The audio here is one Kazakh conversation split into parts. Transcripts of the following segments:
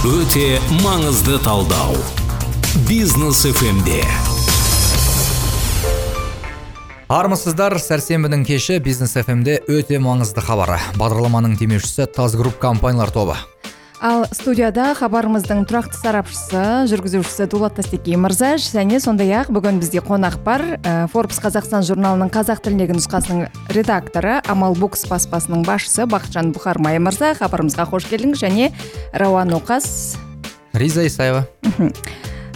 өте маңызды талдау. Бизнес фмде армысыздар сәрсенбінің кеші бизнес фмде өте маңызды хабары. Бағдарламаның демеушісі таз групп компаниялар тобы. Ал студияда хабарымыздың тұрақты сарапшысы жүргізушісі дулат тастекей мырза және сондай ақ бүгін бізде қонақ бар. Форбс қазақстан журналының қазақ тіліндегі нұсқасының редакторы амал букс баспасының басшысы бақытжан бұхармай мырза хабарымызға қош келдіңіз және рауан оқас. Риза исаева.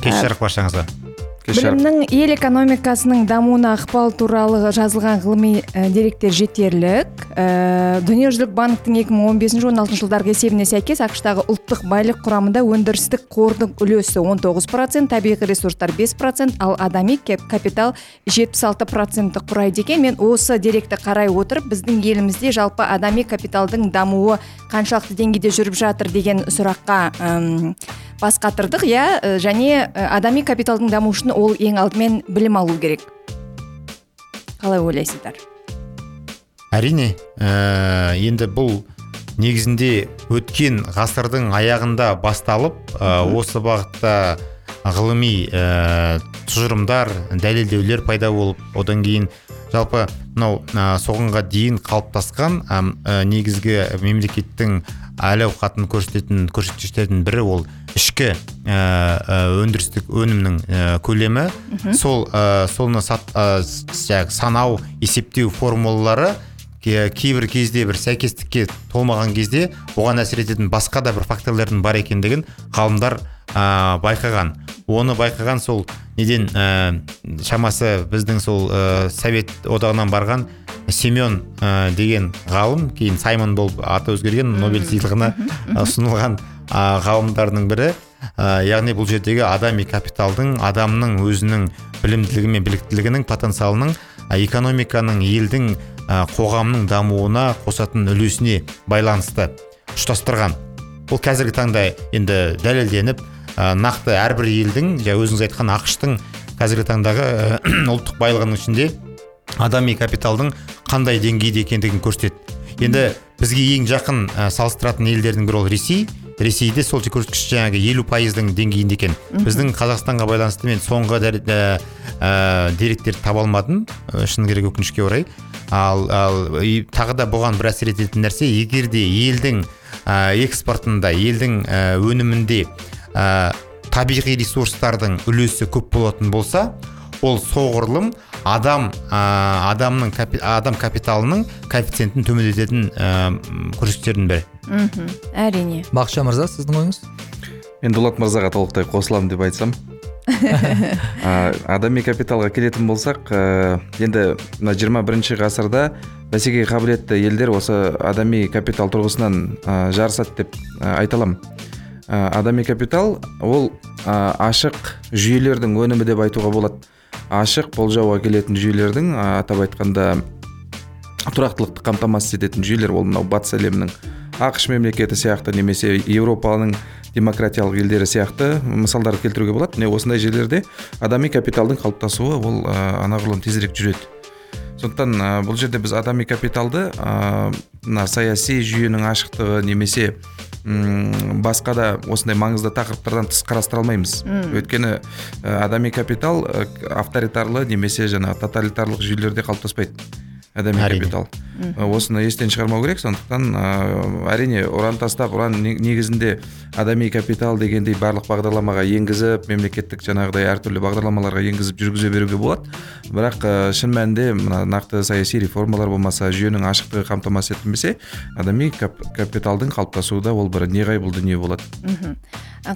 Кеш жарық баршаңызға білімнің ел экономикасының дамуына ықпал туралы жазылған ғылыми деректер жетерлік. Ә, дүниежүзілік банктің 2015-16 жылдарғы есебіне сәйкес ақш ұлттық байлық құрамында өндірістік қордың үлесі 19 процент табиғи ресурстар 5 процент ал адами капитал 76 процентті құрайды екен. Мен осы деректі қарай отырып біздің елімізде жалпы адами капиталдың дамуы қаншалықты деңгейде жүріп жатыр деген сұраққа бас қатырдық иә? Және адами капиталдың дамуы үшін ол ең алдымен білім алу керек. Қалай ойлайсыздар? Әрине ә, енді бұл негізінде өткен ғасырдың аяғында басталып ә, осы бағытта ғылыми ә, тұжырымдар дәлелдеулер пайда болып одан кейін жалпы мынау ә, соғанға дейін қалыптасқан ә, негізгі мемлекеттің әл ауқатын көрсететін көрсеткіштердің бірі ол ішкі ә, өндірістік өнімнің ә, көлемі сол ә, соны сат, ә, санау есептеу формулалары кейбір кезде бір сәйкестікке толмаған кезде оған әсер ететін басқа да бір факторлардың бар екендігін ғалымдар ә, байқаған. Оны байқаған сол неден ә, шамасы біздің сол ә, совет одағынан барған семен ә, деген ғалым кейін саймон болып аты өзгерген нобель сыйлығына ұсынылған. Ә, ғалымдардың бірі ә, яғни бұл жердегі адами капиталдың адамның өзінің білімділігі мен біліктілігінің потенциалының экономиканың елдің ә, қоғамның дамуына қосатын үлесіне байланысты ұштастырған. Бұл қазіргі таңда енді дәлелденіп ә, нақты әрбір елдің жаңа өзіңіз айтқан ақштың қазіргі таңдағы ә, ұлттық байлығының ішінде адами капиталдың қандай деңгейде екендігін көрсетеді. Енді бізге ең жақын ә, салыстыратын елдердің бірі ол ресей ресейде сол көрсеткіш жаңағы елу пайыздың деңгейінде екен. Біздің қазақстанға байланысты мен соңғы ә, ә, деректерді таба алмадым. Шыны керек өкінішке орай. Ал, ал тағы да бұған бір әсер ететін нәрсе егер де елдің ә, экспортында елдің ә, өнімінде ә, табиғи ресурстардың үлесі көп болатын болса ол соғұрлым адам ә, адамның капи, адам капиталының коэффициентін төмендететін ә, көрсеткіштердің бірі. Мхм әрине. Бақытжан мырза сіздің ойыңыз? Мен дулат мырзаға толықтай қосыламын деп айтсам. Адами капиталға келетін болсақ ә, енді мына жиырма бірінші ғасырда бәсекеге қабілетті елдер осы адами капитал тұрғысынан ә, жарысады деп ә, айта аламын. Ә, адами капитал ол ә, ашық жүйелердің өнімі деп айтуға болады. Ашық болжауға келетін жүйелердің ә, атап айтқанда тұрақтылықты қамтамасыз ететін жүйелер ол мынау батыс әлемнің ақш мемлекеті сияқты немесе еуропаның демократиялық елдері сияқты мысалдар келтіруге болады. Міне осындай жерлерде адами капиталдың қалыптасуы ол ә, анағұрлым тезірек жүреді. Сондықтан ә, бұл жерде біз адами капиталды мына саяси жүйенің ашықтығы немесе м басқа да осындай маңызды тақырыптардан тыс қарастыра алмаймыз. Өйткені адами капитал авторитарлы немесе жаңағы тоталитарлық жүйелерде қалыптаспайды. Адами капитал. Осыны естен шығармау керек сондықтан ә, әрине ұран тастап ұран негізінде адами капитал дегендей барлық бағдарламаға енгізіп мемлекеттік жаңағыдай әртүрлі бағдарламаларға енгізіп жүргізе беруге болады. Бірақ ә, шын мәнінде мына нақты саяси реформалар болмаса жүйенің ашықтығы қамтамасыз етілмесе адами кап капиталдың қалыптасуы да ол бір неғайбыл дүние болады. Мхм.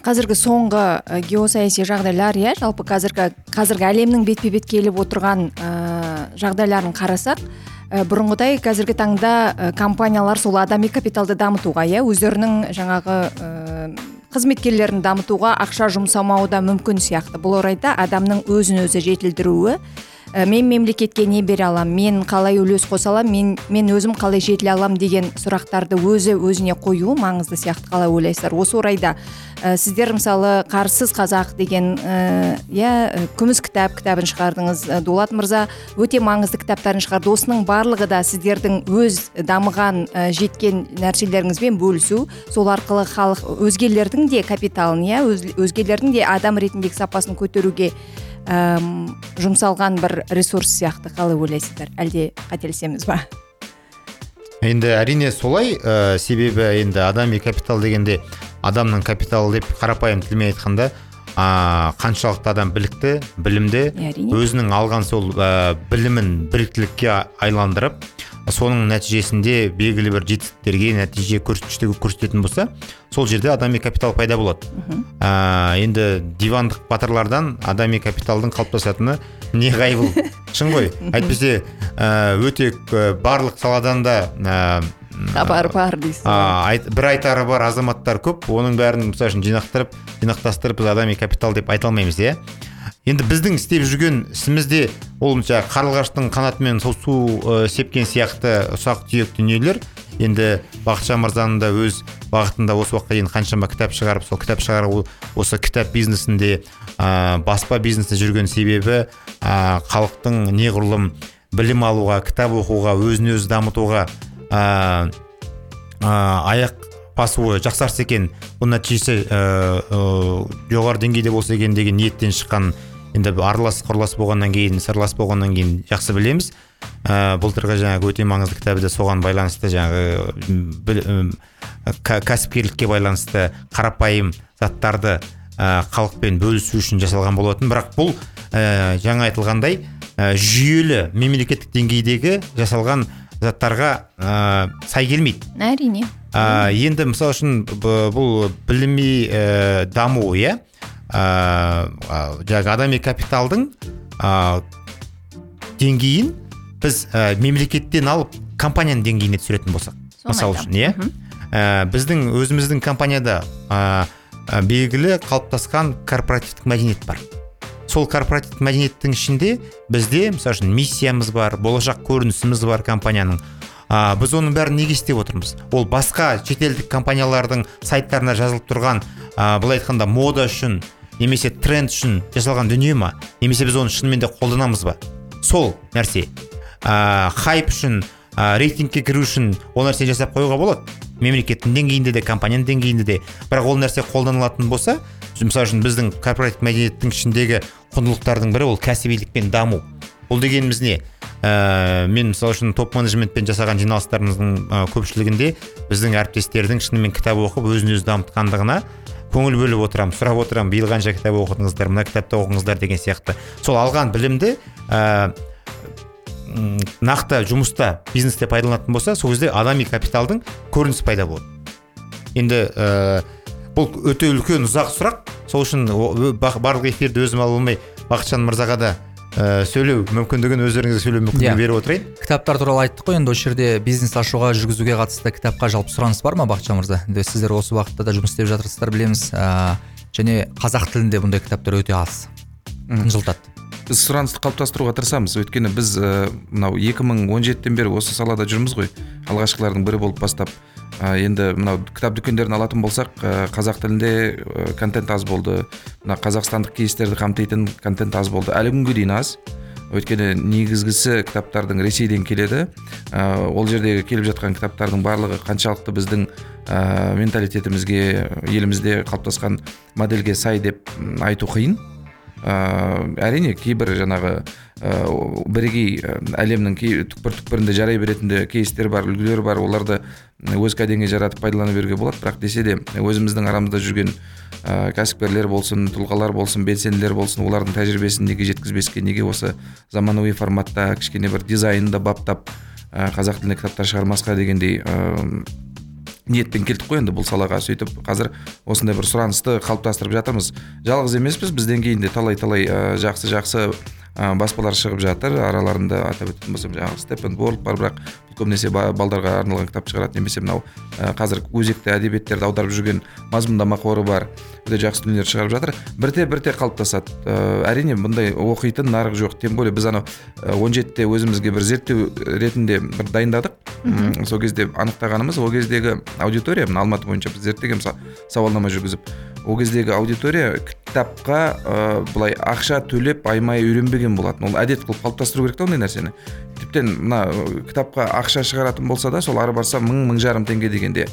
Қазіргі соңғы геосаяси жағдайлар иә жалпы қазіргі қазіргі әлемнің бетпе бет келіп отырған ә, жағдайларын қарасақ ә, бұрынғыдай қазіргі таңда ә, компаниялар сол адами капиталды дамытуға иә өздерінің жаңағы ә, қызметкерлерін дамытуға ақша жұмсамауы да мүмкін сияқты. Бұл орайда адамның өзін өзі жетілдіруі ә, мен мемлекетке не бере аламын мен қалай үлес қоса аламын мен мен өзім қалай жетіле аламын деген сұрақтарды өзі өзіне қою маңызды сияқты қалай ойлайсыздар? Осы орайда ә, сіздер мысалы қарсыз қазақ деген ә, иә ә, күміс кітап кітабын шығардыңыз. Дулат мырза өте маңызды кітаптарын шығарды. Осының барлығы да сіздердің өз дамыған жеткен нәрселеріңізбен бөлісу сол арқылы халық өзгелердің де капиталын иә өз- өзгелердің де адам ретіндегі сапасын көтеруге әм, жұмсалған бір ресурс сияқты қалай ойлайсыздар? Әлде қателесеміз ба? Енді әрине солай ә, себебі енді адами капитал дегенде адамның капиталы деп қарапайым тілмен айтқанда а, қаншалықты адам білікті білімді әрине. өзінің алған сол ә, білімін біліктілікке айландырып соның нәтижесінде белгілі бір жетістіктерге нәтиже көрсеткіштерге көрсететін болса сол жерде адами капитал пайда болады. Ә, енді дивандық батырлардан адами капиталдың қалыптасатыны не ғайбыл шын ғой. Әйтпесе өте барлық саладан да ә, хабар бар дейсіз. А, айт- бір айтары бар азаматтар көп. Оның бәрін мысалы үшін жинақтырып жинақтастырып біз адами капитал деп айта алмаймыз иә? Енді біздің істеп жүрген ісімізде ол жаңағы қарлығаштың қанатымен су, су ә, сепкен сияқты ұсақ түйек дүниелер. Енді бақытжан мырзаның да өз бағытында осы уақытқа дейін қаншама кітап шығарып сол кітап шығару осы кітап бизнесінде ә, баспа бизнесінде жүрген себебі ә, халықтың неғұрлым білім алуға кітап оқуға өзін өзі дамытуға ә, аяқ басуы жақсарса екен бұл нәтижесі ә, ә, жоғары деңгейде болса екен деген ниеттен шыққан енді аралас құрлас болғаннан кейін сырлас болғаннан кейін жақсы білеміз. Ә, былтырғы жаңағы өте маңызды кітабы да соған байланысты жаңағы кәсіпкерлікке байланысты қарапайым заттарды халықпен бөлісу үшін жасалған болатын. Бірақ бұл ә, жаңа айтылғандай ә, жүйелі мемлекеттік деңгейдегі жасалған заттарға ә, сай келмейді. Әрине. Ә, енді мысалы үшін бұл біліми ә, даму иә? Жаңағы адами капиталдың ә, деңгейін біз ә, мемлекеттен алып компанияның деңгейіне түсіретін болсақ. Мысалы үшін иә? Ә, біздің өзіміздің компанияда ә, ә, белгілі қалыптасқан корпоративтік мәдениет бар. Сол корпоративтік мәдениеттің ішінде бізде мысалы үшін миссиямыз бар болашақ көрінісіміз бар компанияның. А, біз оның бәрін неге істеп отырмыз? Ол басқа шетелдік компаниялардың сайттарында жазылып тұрған а, былай айтқанда мода үшін немесе тренд үшін жасалған дүние ма? Немесе біз оны шынымен де қолданамыз ба? Сол нәрсе. Ә, хайп үшін ә, рейтингке кіру үшін ол нәрсе жасап қоюға болады. Мемлекеттің деңгейінде де компанияның деңгейінде де. Бірақ ол нәрсе қолданылатын болса мысалы үшін біздің корпоративтік мәдениеттің ішіндегі құндылықтардың бірі ол кәсібилік даму. Бұл дегеніміз не? Ә, мен мысалы үшін топ менеджментпен жасаған жиналыстарымыздың ә, көпшілігінде біздің әріптестердің шынымен кітап оқып өзін өзі дамытқандығына көңіл бөліп отырамын сұрап отырамын. Биыл қанша кітап оқыдыңыздар мына кітапты оқыңыздар деген сияқты. Сол алған білімді ә, нақты жұмыста бизнесте пайдаланатын болса сол кезде адами капиталдың көрінісі пайда болады. Енді ә, бұл өте үлкен ұзақ сұрақ. Сол үшін барлық эфирді өзім ала алмай бақытжан мырзаға да ә, сөйлеу мүмкіндігін өздеріңізге сөйлеу мүмкіндігін Иә. беріп отырайын. Кітаптар туралы айттық қой енді осы жерде бизнес ашуға жүргізуге қатысты кітапқа жалпы сұраныс бар ма бақытжан мырза? Енді сіздер осы уақытта да жұмыс істеп жатырсыздар білеміз. Ә, және қазақ тілінде бұндай кітаптар өте аз. Жылдат біз сұранысты қалыптастыруға тырысамыз. Өйткені біз ә, мынау 2017-тен бері осы салада жүрміз ғой. Алғашқылардың бірі болып бастап. ә, енді мынау кітап дүкендерін алатын болсақ қазақ тілінде контент аз болды. Мына қазақстандық кейстерді қамтитын контент аз болды. Әлі күнге дейін аз. Өйткені негізгісі кітаптардың ресейден келеді. Ә, ол жердегі келіп жатқан кітаптардың барлығы қаншалықты біздің ә, менталитетімізге елімізде қалыптасқан модельге сай деп айту қиын. Ә, әрине кейбір жаңағы ә, бірегей ә, әлемнің кей түкпір түкпірінде жарай беретін де кейстер бар үлгілер бар оларды өз кәдеңе жаратып пайдалана беруге болады. Бірақ десе де өзіміздің арамызда жүрген ә, кәсіпкерлер болсын тұлғалар болсын белсенділер болсын олардың тәжірибесін неге жеткізбеске неге осы заманауи форматта кішкене бір дизайнды баптап ә, қазақ тілінде кітаптар шығармасқа дегендей ниетпен келдік қой енді бұл салаға. Сөйтіп қазір осындай бір сұранысты қалыптастырып жатырмыз. Жалғыз емеспіз бізден кейін де талай талай жақсы жақсы ә, баспалар шығып жатыр. Араларында атап өтетін болсам жаңағы степенворд бар бірақ бұл көбінесе ба- балдарға арналған кітап шығарады немесе мынау ә, қазір өзекті әдебиеттерді аударып жүрген мазмұндама қоры бар. Өте жақсы дүниелер шығарып жатыр. Бірте бірте қалыптасады. Ә, әрине бұндай оқитын нарық жоқ. Тем более біз анау он жетіде өзімізге бір зерттеу ретінде бір дайындадық. Сол кезде анықтағанымыз ол кездегі аудитория мына алматы бойынша біз зерттегенбіз са- сауалнама жүргізіп ол кездегі аудитория кітапқа ә, былай ақша төлеп аймай үйренбеген болатын. Ол әдет қылып қалыптастыру керек та ондай нәрсені. Тіптен мына ә, кітапқа ақша шығаратын болса да сол ары барса мың мың жарым теңге дегенде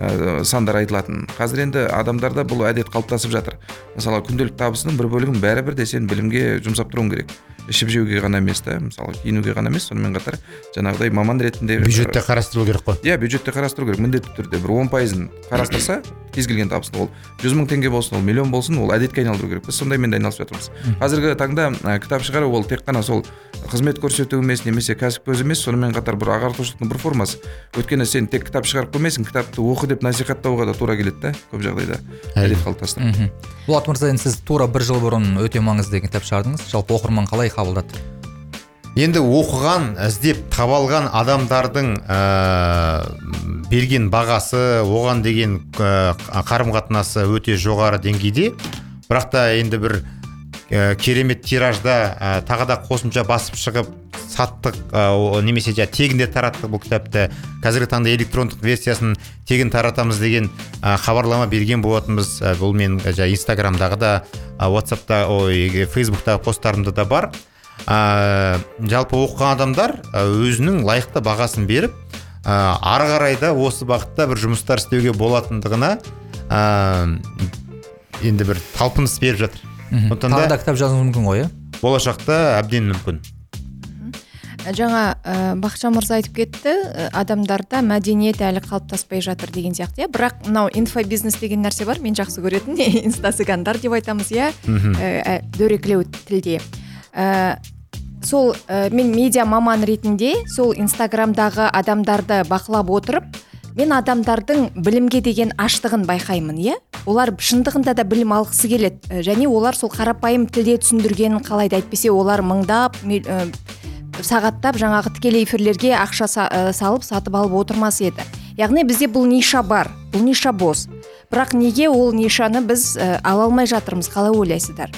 ә, сандар айтылатын. Қазір енді адамдарда бұл әдет қалыптасып жатыр. Мысалы күнделікті табысының бір бөлігін бәрібір де сен білімге жұмсап тұруың керек. ішіп жеуге ғана емес та мысалы киінуге ғана емес сонымен қатар жаңағыдай маман ретінде бюджетте қарастыру керек қой. Иә бюджетте қарастыру керек міндетті түрде. бір он пайызын қарастырса кез келген табысын ол жүз мың теңге болсын ол миллион болсын ол әдетке айналдыру керек біз сондаймен де айналысып жатырмыз. Қазіргі таңда ә, кітап шығару ол тек қана сол қызмет көрсету емес немесе кәсіп көзі емес сонымен қатар бір ағартушылықтың бір формасы. Өйткені сен тек кітап шығарып қоймайсың кітапты оқы деп насихаттауға да тура келеді да көп жағдайда. Әдет қалыптастырып мхм. Болат мырза енді сіз тура бір жыл бұрын өте маңызды деген кітап шығардыңыз. Жалпы оқырман қалай қабылдады? Енді оқыған іздеп таба алған адамдардың ә, берген бағасы оған деген ә, қарым қатынасы өте жоғары деңгейде. Бірақ та енді бір ә, керемет тиражда ә, тағы да қосымша басып шығып саттық ә, немесе жаңағы тегінде тараттық бұл кітапты. Қазіргі таңда электрондық версиясын тегін таратамыз деген ә, хабарлама берген болатынбыз. Ә, бұл мен жаңағы инстаграмдағы да ә, ватсапта ой фейсбуктағы посттарымда да бар. Ә, жалпы оқыған адамдар өзінің лайықты бағасын беріп ә, ары қарай да осы бағытта бір жұмыстар істеуге болатындығына ә, енді бір талпыныс беріп жатыр. Мхм. сондықтан тағы да кітап жазуыңыз мүмкін ғой иә? Болашақта әбден мүмкін. Жаңа ә, бақытжан мырза айтып кетті ә, адамдарда мәдениет әлі қалыптаспай жатыр деген сияқты иә. Бірақ мынау инфобизнес деген нәрсе бар мен жақсы көретін инстасыгандар деп айтамыз иә. Мхм. ә, дөрекілеу тілде. Ә, сол ә, мен медиа маман ретінде сол инстаграмдағы адамдарды бақылап отырып мен адамдардың білімге деген аштығын байқаймын иә. Олар шындығында да білім алғысы келеді. Және олар сол қарапайым тілде түсіндіргенін қалайды. Әйтпесе олар мыңдап сағаттап жаңағы тікелей эфирлерге ақша ә, салып сатып алып отырмас еді. Яғни бізде бұл ниша бар бұл ниша бос. Бірақ неге ол нишаны біз ә, ала алмай жатырмыз қалай ойлайсыздар?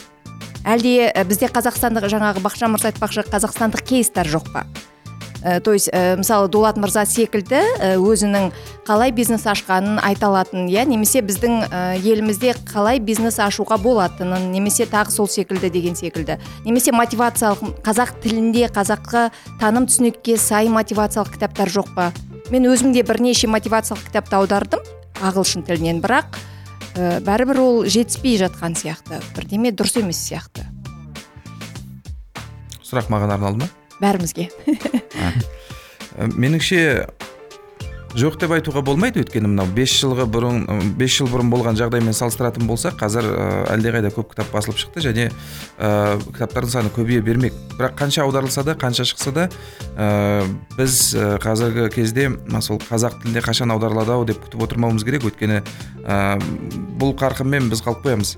Әлде ә, бізде қазақстандық жаңағы бақытжан мырза айтпақшы қазақстандық кейстер жоқ па? Ә, то есть ә, мысалы дулат мырза секілді ә, өзінің қалай бизнес ашқанын айта алатын иә немесе біздің елімізде қалай бизнес ашуға болатынын немесе тағы сол секілді деген секілді. Немесе мотивациялық қазақ тілінде қазаққа таным түсінікке сай мотивациялық кітаптар жоқ па? Мен өзім де бірнеше мотивациялық кітапты аудардым ағылшын тілінен бірақ ә, бәрібір ол жетіспей жатқан сияқты бірдеме дұрыс емес сияқты. Сұрақ маған арналды ма? Бәрімізге. Ә, меніңше жоқ деп айтуға болмайды өйткені мынау бес жылғы бұрын бес жыл бұрын болған жағдаймен салыстыратын болсақ қазір әлдеқайда көп кітап басылып шықты және ә, кітаптардың саны көбейе бермек. Бірақ қанша аударылса да қанша шықса да ә, біз қазіргі кезде сол қазақ тілінде қашан аударылады ау деп күтіп отырмауымыз керек. Өйткені ә, бұл қарқынмен біз қалып қоямыз.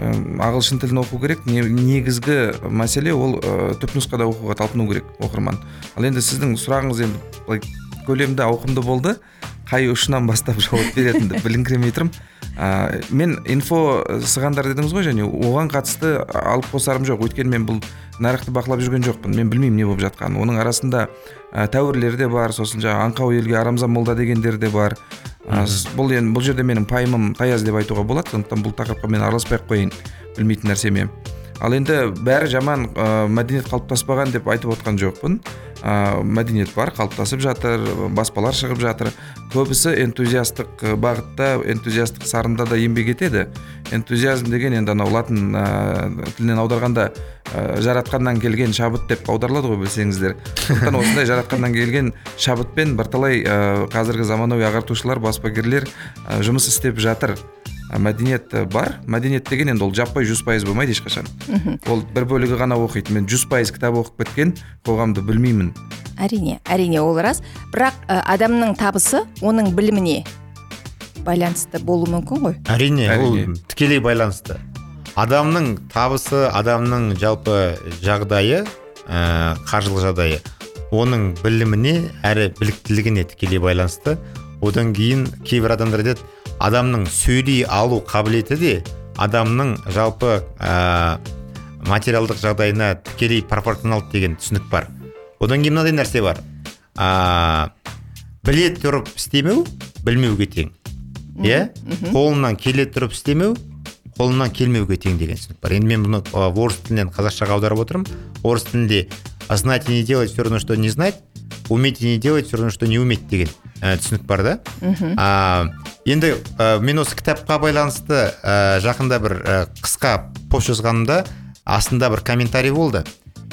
Ә, ағылшын тілін оқу керек. Не- негізгі мәселе ол ә, түпнұсқада оқуға талпыну керек оқырман. Ал енді сіздің сұрағыңыз енді былай көлемді ауқымды болды. Қай ұшынан бастап жауап беретінімді біліңкіремей тұрмын ә, мен инфо сығандар дедіңіз ғой және оған қатысты алып қосарым жоқ. Өйткені мен бұл нарықты бақылап жүрген жоқпын. Мен білмеймін не болып жатқанын. Оның арасында ә, тәуірлер де бар сосын жаңағы аңқау елге арамза молда дегендер де бар. Ә, бұл енді бұл жерде менің пайымым таяз деп айтуға болады. Сондықтан бұл тақырыпқа мен араласпай ақ қояйын білмейтін нәрсеме. Ал енді бәрі жаман ә, мәдениет қалыптаспаған деп айтып отқан жоқпын. Ә, мәдениет бар қалыптасып жатыр баспалар шығып жатыр. Көбісі энтузиастық ә, бағытта энтузиастық сарында да еңбек етеді. Энтузиазм деген енді анау латын ә, тілінен аударғанда ә, жаратқаннан келген шабыт деп аударылады ғой білсеңіздер. Сондықтан осындай жаратқаннан келген шабытпен бірталай ә, қазіргі заманауи ағартушылар баспагерлер ә, жұмыс істеп жатыр. Мәдениет ә, бар. Мәдениет деген енді ол жаппай жүз пайыз болмайды ешқашан. Ол бір бөлігі ғана оқиды. Мен жүз пайыз кітап оқып кеткен қоғамды білмеймін. Әрине әрине ол рас. Бірақ ә, адамның табысы оның біліміне байланысты болуы мүмкін ғой. Әрине ол Әрине. тікелей байланысты. Адамның табысы адамның жалпы жағдайы ә, қаржылық жағдайы оның біліміне әрі біліктілігіне тікелей байланысты. Одан кейін кейбір адамдар айтады адамның сөйлей алу қабілеті де адамның жалпы ә, материалдық жағдайына тікелей пропорционалды деген түсінік бар. Одан кейін мынандай нәрсе бар. А, біле тұрып істемеу білмеуге тең. Иә? қолынан келе тұрып істемеу қолынан келмеуге тең деген түсінік бар. Енді мен бұны орыс тілінен қазақшаға аударып отырмын. Орыс тілінде знать и не делать все равно что не знать уметь и не делать все равно что не уметь деген. Ә, түсінік бар да? А, енді ә, мен осы кітапқа байланысты ә, жақында бір ә, қысқа пост жазғанымда астында бір комментарий болды.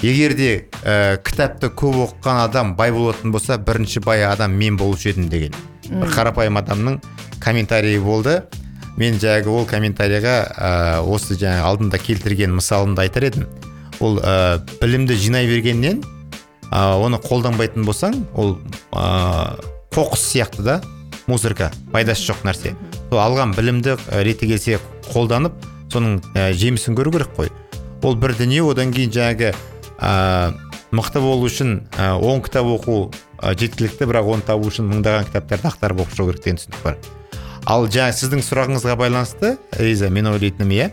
Егер де ә, кітапты көп оқыған адам бай болатын болса бірінші бай адам мен болушы едім деген. Бір қарапайым адамның комментарийі болды. Мен жаңағы ол комментарийға ә, осы жаңағы алдында келтірген мысалымды айтар едім. Ол ә, білімді жинай бергеннен ә, оны қолданбайтын болсаң ол ә, қоқыс сияқты да мусорка пайдасы жоқ нәрсе. Сол алған білімді ә, реті келсе қолданып соның ә, жемісін көру керек қой. Ол бір дүние одан кейін жаңағы ә, мықты болу үшін ә, он кітап оқу ә, жеткілікті бірақ оны табу үшін мыңдаған кітаптарды ақтарып оқып шығу керек деген түсінік бар. Ал жаңа сіздің сұрағыңызға байланысты риза мен ойлайтыным иә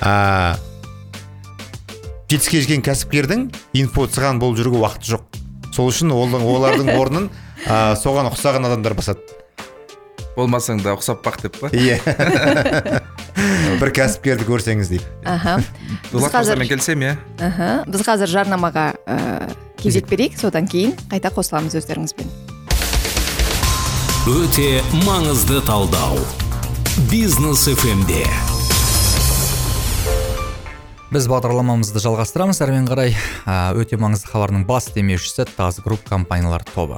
ә, жетістікке жеткен кәсіпкердің инфо цыган болып жүруге уақыты жоқ. Сол үшін олардың олардың орнын ә, соған ұқсаған адамдар басады. Болмасаң да ұқсап бақ деп па? Иә. Бір кәсіпкерді көрсеңіз дейді. Аха. Дулат мырзамен келісемін иә? Аха. Біз қазір жарнамаға ә, кезек берейік. Содан кейін қайта қосыламыз өздеріңізбен. Өте маңызды талдау. Бизнес фмде біз бағдарламамызды жалғастырамыз. Әрмен қарай өте маңызды хабардың бас демеушісі таз групп компаниялар тобы.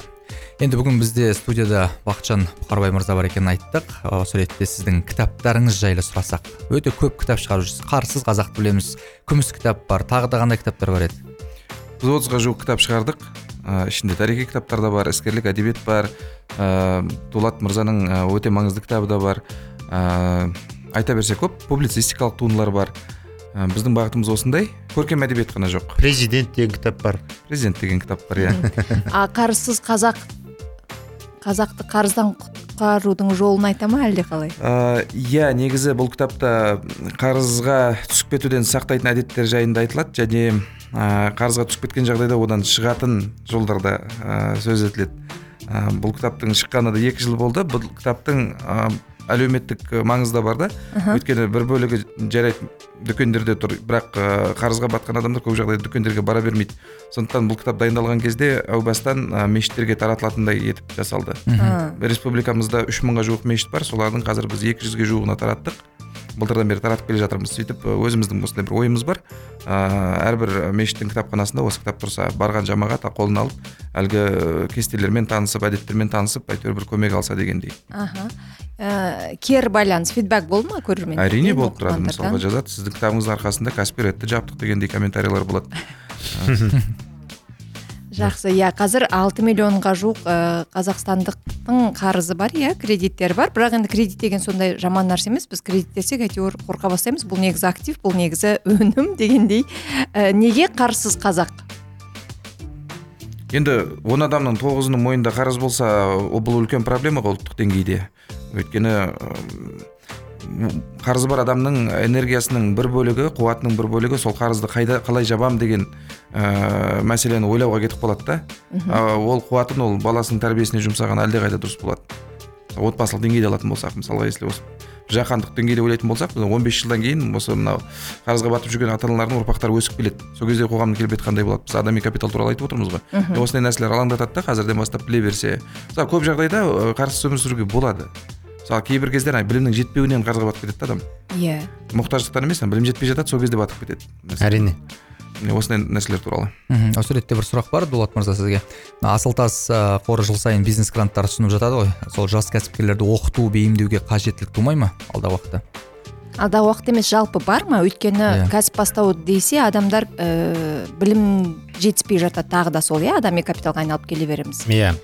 Енді бүгін бізде студияда бақытжан бұқарбай мырза бар екенін айттық. Осы ретте сіздің кітаптарыңыз жайлы сұрасақ өте көп кітап шығарып жүрсіз қарсыз қазақты білеміз күміс кітап бар тағы да қандай кітаптар бар еді? Біз отызға жуық кітап шығардық. Ә, ішінде тарихи кітаптар да бар іскерлік әдебиет бар. Ә, дулат мырзаның өте маңызды кітабы да бар. Ә, айта берсе көп публицистикалық туындылар бар. Ә, біздің бағытымыз осындай. Көркем әдебиет қана жоқ. Президент деген кітап бар. Президент деген кітап бар иә. А қарызсыз қазақ қазақты қарыздан құтқарудың жолын айта ма әлде қалай? Ә, иә негізі бұл кітапта қарызға түсіп кетуден сақтайтын әдеттер жайында айтылады және ә, қарызға түсіп кеткен жағдайда одан шығатын жолдарда ә, сөз етіледі. Ә, бұл кітаптың шыққанына да екі жыл болды. Бұл кітаптың әлеуметтік маңызы да бар да. Өйткені бір бөлігі жарайды дүкендерде тұр. Бірақ ә, қарызға батқан адамдар көп жағдайда дүкендерге бара бермейді. Сондықтан бұл кітап дайындалған кезде әу бастан ә, мешіттерге таратылатындай етіп жасалды. Республикамызда үш мыңға жуық мешіт бар. Солардың қазір біз екі жүзге жуығына тараттық былтырдан бері таратып келе жатырмыз сөйтіп өзіміздің осындай бір ойымыз бар. Ыыы әрбір мешіттің кітапханасында осы кітап тұрса барған жамағат қолына алып әлгі кестелермен танысып әдеттермен танысып әйтеуір бір көмек алса дегендей. Аха. Ә, кері байланыс фидбәк болды ма көрермен әрине болып тұрады мысалға жазады. Сіздің кітабыңыздың арқасында кәсіпкер етті жаптық дегендей комментарийлер болады. жақсы. Иә қазір алты миллионға жуық ә, қазақстандықтың қарызы бар иә кредиттері бар. Бірақ енді кредит деген сондай жаман нәрсе емес. Біз кредиттесек әйтеуір қорқа бастаймыз. Бұл негізі актив бұл негізі өнім дегендей. Ә, неге қарызсыз қазақ? Енді он адамның тоғызының мойнында қарыз болса ол бұл үлкен проблема ғой ұлттық деңгейде. Өйткені қарызы бар адамның энергиясының бір бөлігі қуатының бір бөлігі сол қарызды қайда қалай жабам деген ә, мәселені ойлауға кетіп қалады да. А, ол қуатын ол баласының тәрбиесіне жұмсаған әлдеқайда дұрыс болады. Отбасылық деңгейде алатын болсақ мысалға если осы жаһандық деңгейде ойлайтын болсақ біз 15 жылдан кейін осы мынау қарызға батып жүрген ата аналардың ұрпақтары өсіп келеді. Сол кезде қоғамның келбеті қандай болады? Біз адами капитал туралы айтып отырмыз ғой. Осындай нәрселер алаңдатады да қазірден бастап біле берсе. Мысалы көп жағдайда ы, қарызсыз өмір сүруге болады. Мысалы кейбір кездер білімнің жетпеуінен қарызға батып кетеді да адам. Иә. Мұқтаждықтан емес білім жетпей жатады сол кезде батып кетеді. Әрине. Міне осындай нәрселер туралы. Мхм осы ретте бір сұрақ бар дулат мырза сізге. Мына асылтас қоры жыл сайын бизнес гранттар ұсынып жатады ғой. Сол жас кәсіпкерлерді оқыту бейімдеуге қажеттілік тумай ма алдағы уақытта? Алдағы уақыт емес жалпы бар ма? Өйткені Иә. кәсіп бастау десе адамдар ә, білім жетіспей жатады тағы да сол иә? Адами капиталға айналып келе береміз. Иә.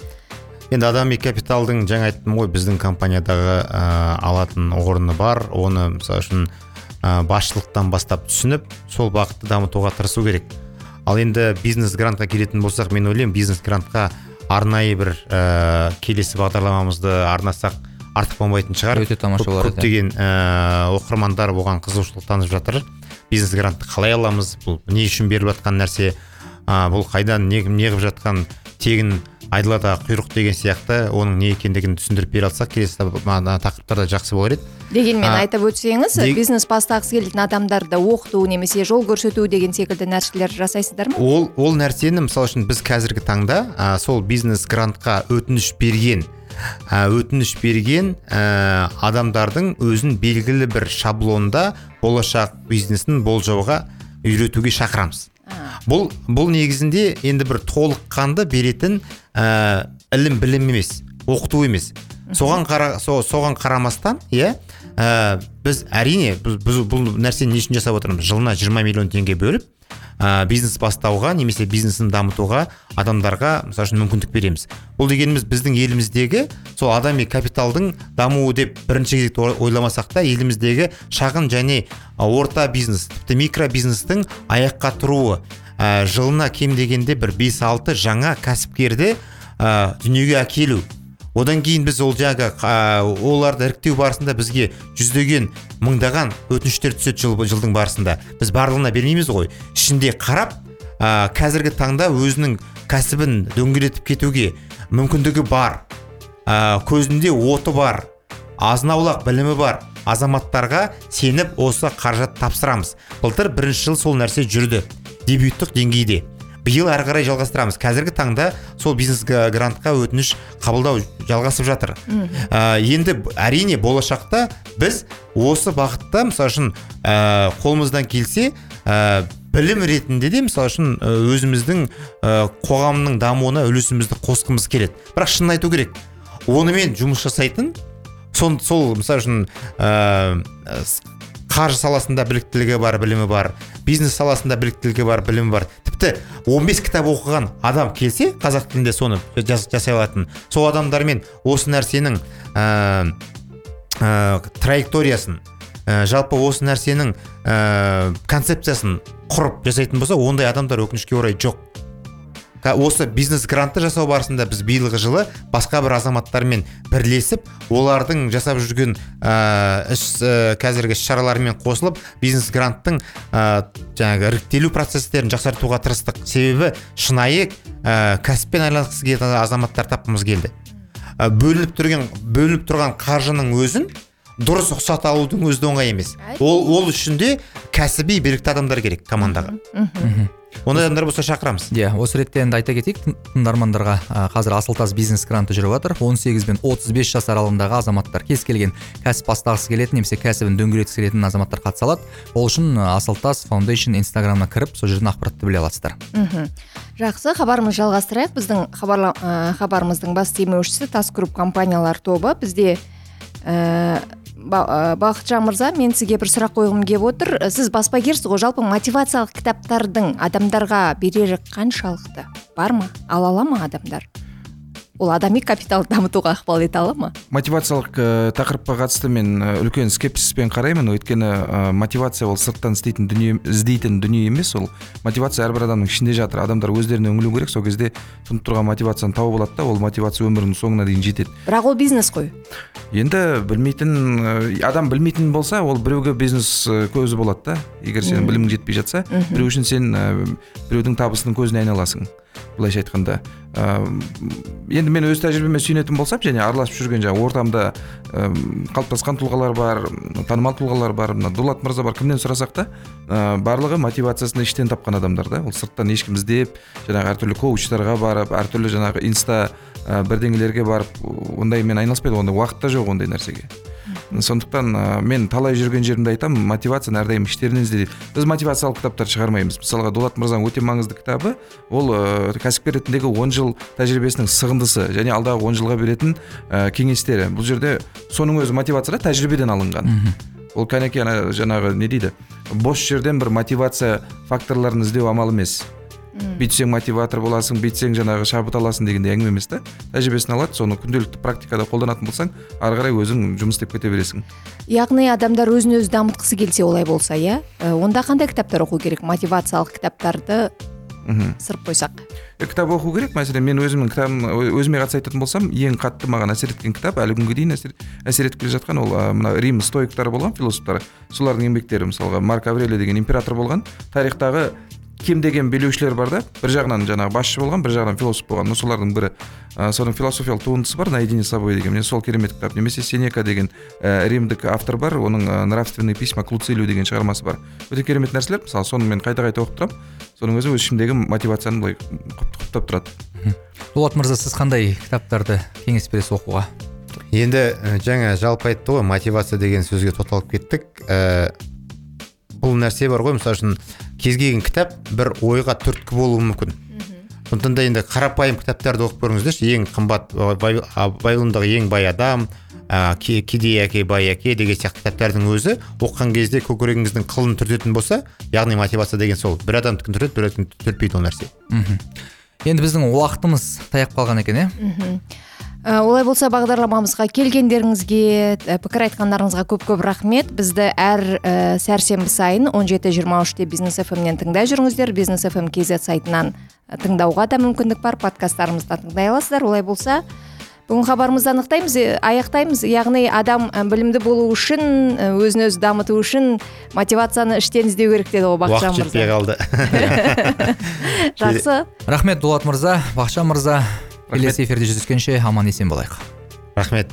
Енді адами капиталдың жаңа айттым ғой біздің компаниядағы ә, алатын орны бар. Оны мысалы үшін ә, басшылықтан бастап түсініп сол бағытты дамытуға тырысу керек. Ал енді бизнес грантқа келетін болсақ мен ойлаймын бизнес грантқа арнайы бір ә, келесі бағдарламамызды арнасақ артық болмайтын шығар. Өте тамаша болар еді. көптеген ә, оқырмандар оған қызығушылық танытып жатыр. Бизнес грантты қалай аламыз? Бұл не үшін беріліп жатқан нәрсе? А, бұл қайдан не, неғып жатқан? Тегін айдаладағы құйрық деген сияқты оның не екендігін түсіндіріп бере алсақ келесі тақырыптарда жақсы болар еді. Дегенмен А, айтып өтсеңіз дег- бизнес бастағысы келетін адамдарды оқыту немесе жол көрсету деген секілді нәрселер жасайсыздар ма? Ол ол нәрсені мысалы үшін біз қазіргі таңда а, сол бизнес грантқа өтініш берген өтініш берген ә, адамдардың өзін белгілі бір шаблонда болашақ бизнесін болжауға үйретуге шақырамыз. Бұл бұл негізінде енді бір толыққанды беретін ә, ілім білім емес оқыту емес. Соған қара со- соған қарамастан иә ә, біз әрине біз, біз бұл нәрсені не үшін жасап отырмыз? Жылына 20 миллион теңге бөліп ә, бизнес бастауға немесе бизнесін дамытуға адамдарға мысалы үшін мүмкіндік береміз. Бұл дегеніміз біздің еліміздегі сол адами капиталдың дамуы деп бірінші кезекте ой- ойламасақ та еліміздегі шағын және орта бизнес тіпті микробизнестің аяққа тұруы ә, жылына кем дегенде бір 5-6 жаңа кәсіпкерді ә, дүниеге әкелу. Одан кейін біз ол жаңағы оларды іріктеу барысында бізге жүздеген мыңдаған өтініштер түседі жыл, жылдың барысында. Біз барлығына бермейміз ғой. Ішінде қарап ә, қазіргі таңда өзінің кәсібін дөңгелетіп кетуге мүмкіндігі бар. Ә, көзінде оты бар азын аулақ білімі бар азаматтарға сеніп осы қаражат тапсырамыз. Былтыр бірінші жыл сол нәрсе жүрді. Дебюттік деңгейде. Биыл әрі қарай жалғастырамыз. Қазіргі таңда сол бизнес грантқа өтініш қабылдау жалғасып жатыр. Ә, енді әрине болашақта біз осы бағытта мысалы үшін ә, қолымыздан келсе ә, білім ретінде де мысалы үшін өзіміздің ә, қоғамның дамуына үлесімізді қосқымыз келеді. Бірақ шынын айту керек онымен жұмыс жасайтын сол, сол мысалы үшін ә, қаржы саласында біліктілігі бар білімі бар бизнес саласында біліктілігі бар білімі бар. Тіпті 15 кітап оқыған адам келсе қазақ тілінде соны жас, жасай алатын. Сол адамдармен осы нәрсенің ә, ә, траекториясын ә, жалпы осы нәрсенің ә, концепциясын құрып жасайтын болса ондай адамдар өкінішке орай жоқ. Осы бизнес грантты жасау барысында біз биылғы жылы басқа бір азаматтармен бірлесіп олардың жасап жүрген ә, іс ә, қазіргі іс шараларымен қосылып бизнес гранттың ә, жаңағы іріктелу процестерін жақсартуға тырыстық. Себебі шынайы ә, кәсіппен айналысқысы келетін азаматтар тапқымыз келді. Бөлініп тұрған бөлініп тұрған қаржының өзін дұрыс ұқсата алудың өзі де оңай емес. Ол ол үшін де кәсіби білікті адамдар керек командаға. Ондай адамдар болса шақырамыз. Иә осы ретте енді айта кетейік тың- тыңдармандарға ә, қазір асылтас бизнес гранты жүріп жатыр. 18 бен 35 жас аралығындағы азаматтар кез келген кәсіп бастағысы келетін немесе кәсібін дөңгелеткісі келетін азаматтар қатыса алады. Ол үшін асылтас фаундейшн инстаграмына кіріп сол жерден ақпаратты біле аласыздар. Мхм. Жақсы хабарымызды жалғастырайық. Біздің хабарла, ә, хабарымыздың бас демеушісі тас групп компаниялар тобы. Бізде ә, бақытжан мырза мен сізге бір сұрақ қойғым келіп отыр. Сіз баспагерсіз ғой жалпы мотивациялық кітаптардың адамдарға берері қаншалықты? Бар ма? Ала ала ма адамдар? Ол адами капиталды дамытуға ықпал ете ала ма? Мотивациялық ә, тақырыпқа қатысты мен ә, үлкен скепсиспен қараймын. Өйткені ә, мотивация ол сырттан істейтін дүние іздейтін дүние емес. Ол мотивация әрбір адамның ішінде жатыр. Адамдар өздеріне үңілу керек. Сол кезде тұнып тұрған мотивацияны тауып алады да. Ол мотивация өмірінің соңына дейін жетеді. Бірақ ол бизнес қой. Енді білмейтін ә, адам білмейтін болса ол біреуге бизнес көзі болады да. Егер сенің білімің жетпей жатса біреу үшін сен ә, біреудің табысының көзіне айналасың. Былайша айтқанда ә, енді мен өз тәжірибеме сүйенетін болсам және араласып жүрген жаңағы ортамда ә, қалыптасқан тұлғалар бар танымал тұлғалар бар мына дулат мырза бар кімнен сұрасақ та ә, барлығы мотивациясын іштен тапқан адамдар да. Ол сырттан ешкім іздеп жаңағы әртүрлі коучтарға барып әртүрлі жаңағы инста ә, бірдеңелерге барып ондаймен айналыспайды ондай уақыт та жоқ ондай нәрсеге. Сондықтан ә, мен талай жүрген жерімде айтамын мотивацияны әрдайым іштерінен ізде дейді. Біз мотивациялық кітаптар шығармаймыз. Мысалға дулат мырзаның өте маңызды кітабы ол ә, кәсіпкер ретіндегі он жыл тәжірибесінің сығындысы және алдағы он жылға беретін ә, кеңестері. Бұл жерде соның өзі мотивация да тәжірибеден алынған. Ол кәнекей ана жаңағы не дейді? Бос жерден бір мотивация факторларын іздеу амал емес. Бүйтсең мотиватор боласың бүйтсең жаңағы шабыт аласың дегендей әңгіме емес та тәжірибесін алады соны күнделікті практикада қолданатын болсаң ары қарай өзің жұмыс істеп кете бересің. Яғни адамдар өзін өзі дамытқысы келсе олай болса иә? Э, онда қандай кітаптар оқу керек? Мотивациялық кітаптарды мхм. сырып қойсақ. Е, кітап оқу керек? Мәселен мен өзімнің кітабым өзіме қатысты айтатын болсам ең қатты маған әсер еткен кітап әлі күнге дейін әсер, әсер етіп келе жатқан ол мына рим стоиктары болған философтары солардың еңбектері мысалға марк аврелий деген император болған. Тарихтағы кем деген билеушілер бар да? Бір жағынан жаңағы басшы болған бір жағынан философ болған. Но солардың бірі ә, соның философиялық туындысы бар наедине с собой деген. Міне сол керемет кітап. Немесе сенека деген ә, римдік автор бар. Оның ә, нравственные письма к луцилию деген шығармасы бар. Өте керемет нәрселер. Мысалы соны мен қайта қайта оқып тұрамын. Соның өзі өз ішімдегі мотивацияны былай құп- құптап тұрады. Дулат мырза сіз қандай кітаптарды кеңес бересіз оқуға? Енді ә, жаңа жалпы айтты ғой мотивация деген сөзге тоқталып кеттік. Ә, бұл нәрсе бар ғой мысалы үшін кез келген кітап бір ойға түрткі болуы мүмкін. Сондықтан да енді қарапайым кітаптарды оқып көріңіздерші. Ең қымбат байбылымдағы ең бай адам ә, Ке- кедей әке бай әке деген сияқты кітаптардың өзі оқыған кезде көкірегіңіздің қылын түртетін болса яғни мотивация деген сол. Бір адамдікін түртеді бір адамдікін түртпейді ол нәрсе. Мхм. Енді біздің уақытымыз таяп қалған екен иә Э, олай болса бағдарламамызға келгендеріңізге э, пікір айтқандарыңызға көп көп рахмет. Бізді әр ә, сәрсенбі сайын 17.23-те бизнес фмнен тыңдай жүріңіздер. Бизнес фм kz сайтынан э, тыңдауға да мүмкіндік бар подкасттарымызды да тыңдай аласыздар. Олай болса бүгін хабарымызды анықтаймыз э, аяқтаймыз. Яғни адам э, білімді болу үшін э, өзін өзі дамыту үшін мотивацияны іштен іздеу керек деді ғой бақытжан уақыт жетпей мырза. қалды. Жақсы. Рахмет дулат мырза бақытжан мырза. Келесі эфирде жүздескенше аман есен болайық. Рахмет.